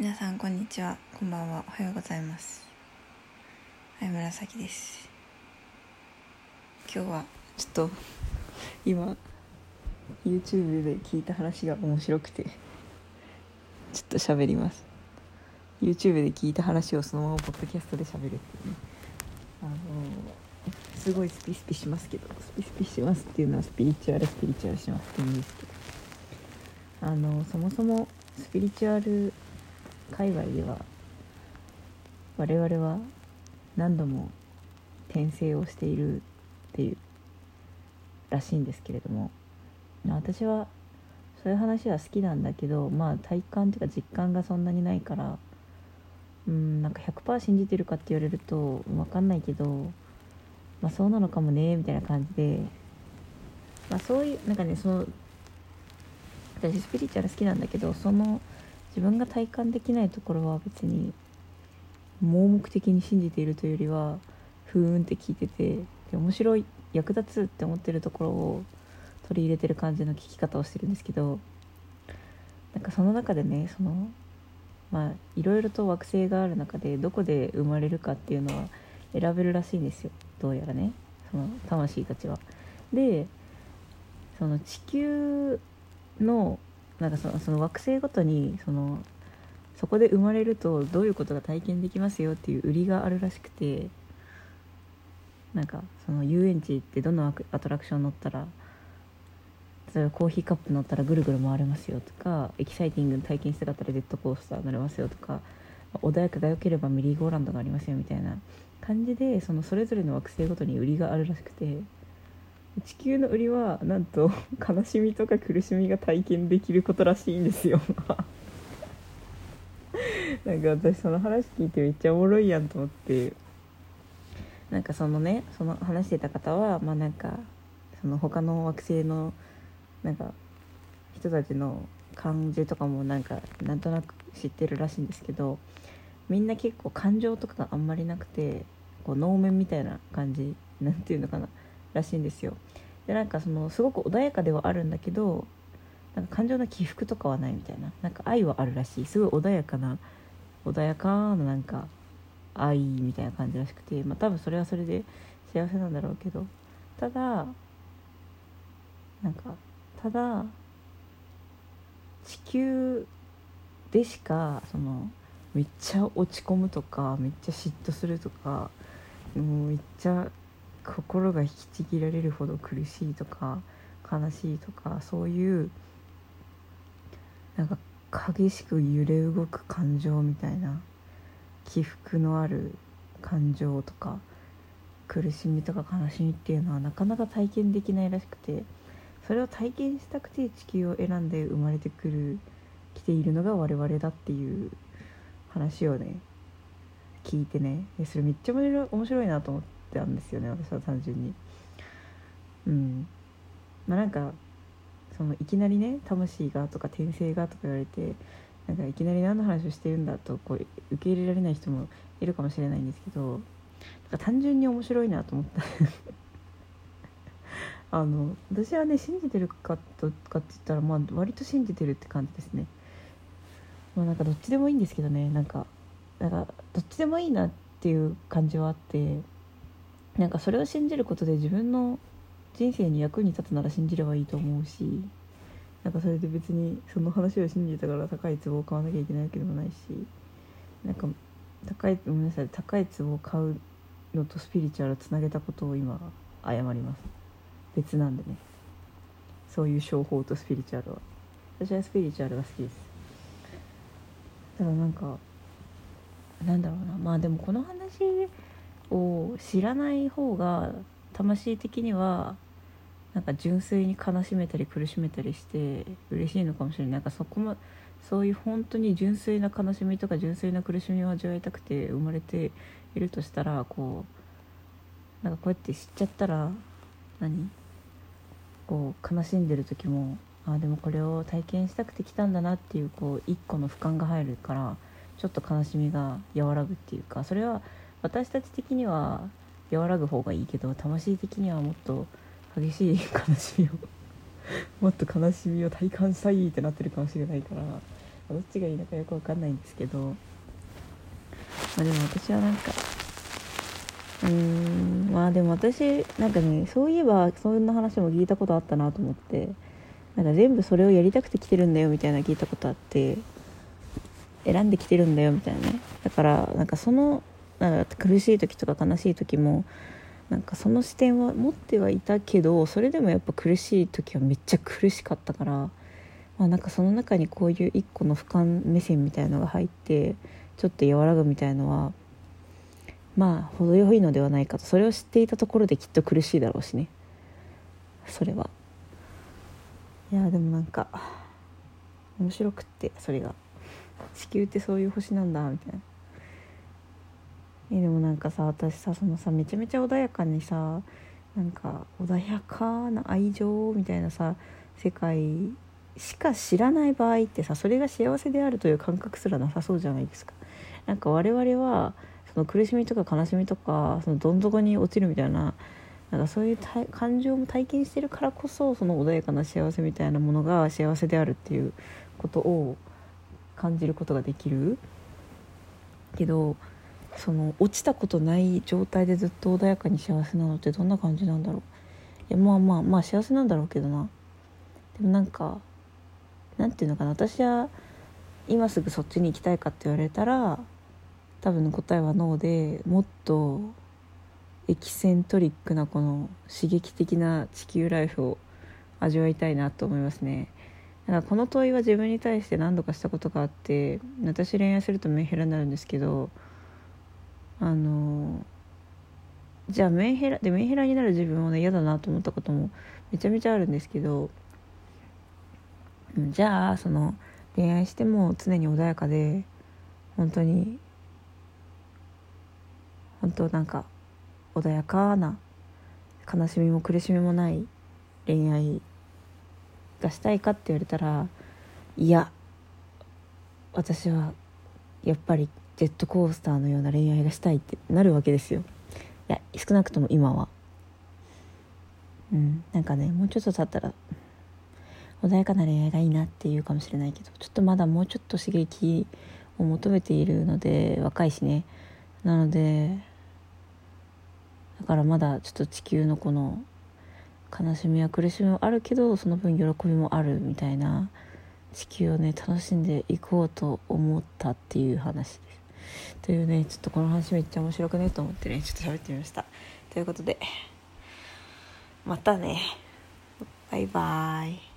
皆さんこんにちは。こんばんは。おはようございます。はい紫です。今日はちょっと今 YouTube で聞いた話が面白くてちょっと喋ります。YouTube で聞いた話をそのままポッドキャストで喋るっていうね。あのすごいスピスピしますけどスピスピしますっていうのはスピリチュアルスピリチュアルしますって言うんですけど。あのそもそもスピリチュアル界隈では我々は何度も転生をしているっていうらしいんですけれども私はそういう話は好きなんだけどまあ体感っていうか実感がそんなにないからうんなんか100%信じてるかって言われると分かんないけどまあそうなのかもねみたいな感じでまあそういうなんかねその私スピリチュアル好きなんだけどその自分が体感できないところは別に盲目的に信じているというよりはふーんって聞いてて面白い役立つって思ってるところを取り入れてる感じの聞き方をしてるんですけどなんかその中でねそのまあいろいろと惑星がある中でどこで生まれるかっていうのは選べるらしいんですよどうやらねその魂たちは。でその地球のなんかそのその惑星ごとにそのそこで生まれるとどういうことが体験できますよっていう売りがあるらしくてなんかその遊園地ってどのアトラクション乗ったら例えばコーヒーカップ乗ったらぐるぐる回れますよとかエキサイティングの体験したかったらジェットコースター乗れますよとか穏やかが良ければメリーゴーランドがありますよみたいな感じでそのそれぞれの惑星ごとに売りがあるらしくて地球の売りはなんと 悲しみとか苦しみが体験できることらしいんですよ。なんか私その話聞いてめっちゃおもろいやんと思って。なんかそのねその話してた方はまあなんかその他の惑星のなんか人たちの感じとかもなんかなんとなく知ってるらしいんですけどみんな結構感情とかがあんまりなくてこう能面みたいな感じなんていうのかな。らしいんですよ。でなんかそのすごく穏やかではあるんだけどなんか感情の起伏とかはないみたいな。なんか愛はあるらしい。すごい穏やかな穏やかななんか愛みたいな感じらしくて。まあ多分それはそれで幸せなんだろうけど。ただなんかただ地球でしかそのめっちゃ落ち込むとかめっちゃ嫉妬するとかもうめっちゃ心が引きちぎられるほど苦しいとか悲しいとかそういうなんか激しく揺れ動く感情みたいな起伏のある感情とか苦しみとか悲しみっていうのはなかなか体験できないらしくてそれを体験したくて地球を選んで生まれてくる来ているのが我々だっていう話をね聞いてねそれめっちゃ面白いなと思って。たんですよね私は単純に。うん。まあなんかそのいきなりね魂がとか転生がとか言われてなんかいきなり何の話をしてるんだとこう受け入れられない人もいるかもしれないんですけどなんか単純に面白いなと思った。あの私はね信じてるかとかって言ったらまあ割と信じてるって感じですね。まあなんかどっちでもいいんですけどねなんかなんかどっちでもいいなっていう感じはあって。なんかそれを信じることで自分の人生に役に立つなら信じればいいと思うしなんかそれで別にその話を信じたから高い壺を買わなきゃいけないわけでもないしなんか高いごめんなさい高い壺を買うのとスピリチュアルをつなげたことを今謝ります。別なんでね。そういう商法とスピリチュアルは。私はスピリチュアルが好きです。ただなんかなんだろうな。まあでもこの話を知らない方が魂的にはなんか純粋に悲しめたり苦しめたりして嬉しいのかもしれない。なんかそこもそういう本当に純粋な悲しみとか純粋な苦しみを味わいたくて生まれているとしたらこうなんかこうやって知っちゃったら何？こう悲しんでる時もあでもこれを体験したくて来たんだなっていうこう一個の俯瞰が入るからちょっと悲しみが和らぐっていうかそれは私たち的には和らぐ方がいいけど魂的にはもっと激しい悲しみを もっと悲しみを体感したいってなってるかもしれないからどっちがいいのかよく分かんないんですけど、まあ、でも私はなんかうーんまあでも私なんかねそういえばそんな話も聞いたことあったなと思ってなんか全部それをやりたくて来てるんだよみたいな聞いたことあって選んできてるんだよみたいなね。だからなんかそのなんか苦しい時とか悲しい時もなんかその視点は持ってはいたけどそれでもやっぱ苦しい時はめっちゃ苦しかったから、まあ、なんかその中にこういう一個の俯瞰目線みたいのが入ってちょっと和らぐみたいのはまあ程よいのではないかと。それを知っていたところできっと苦しいだろうしね。それは。いやでもなんか面白くってそれが。地球ってそういう星なんだみたいな。えでもなんかさ私さそのさめちゃめちゃ穏やかにさなんか穏やかな愛情みたいなさ世界しか知らない場合ってさそれが幸せであるという感覚すらなさそうじゃないですか。なんか我々はその苦しみとか悲しみとかそのどん底に落ちるみたいななんかそういう感情も体験してるからこそその穏やかな幸せみたいなものが幸せであるっていうことを感じることができるけどその落ちたことない状態でずっと穏やかに幸せなのってどんな感じなんだろう。いやまあまあまあ幸せなんだろうけどな。でもなんかなんていうのかな。私は今すぐそっちに行きたいかって言われたら多分答えはノーでもっとエキセントリックなこの刺激的な地球ライフを味わいたいなと思いますね。だからこの問いは自分に対して何度かしたことがあって私恋愛するとメンヘラになるんですけどあのじゃあメンヘラでメンヘラになる自分もね嫌だなと思ったこともめちゃめちゃあるんですけどじゃあその恋愛しても常に穏やかで本当に本当なんか穏やかな悲しみも苦しみもない恋愛がしたいかって言われたらいや私はやっぱりジェットコースターのような恋愛がしたいってなるわけですよ。いや少なくとも今は。うん。なんかねもうちょっと経ったら穏やかな恋愛がいいなっていうかもしれないけどちょっとまだもうちょっと刺激を求めているので若いしね。なのでだからまだちょっと地球のこの悲しみや苦しみもあるけどその分喜びもあるみたいな地球をね楽しんでいこうと思ったっていう話です。というねちょっとこの話めっちゃ面白くねと思ってねちょっと喋ってみました。ということでまたねバイバーイ。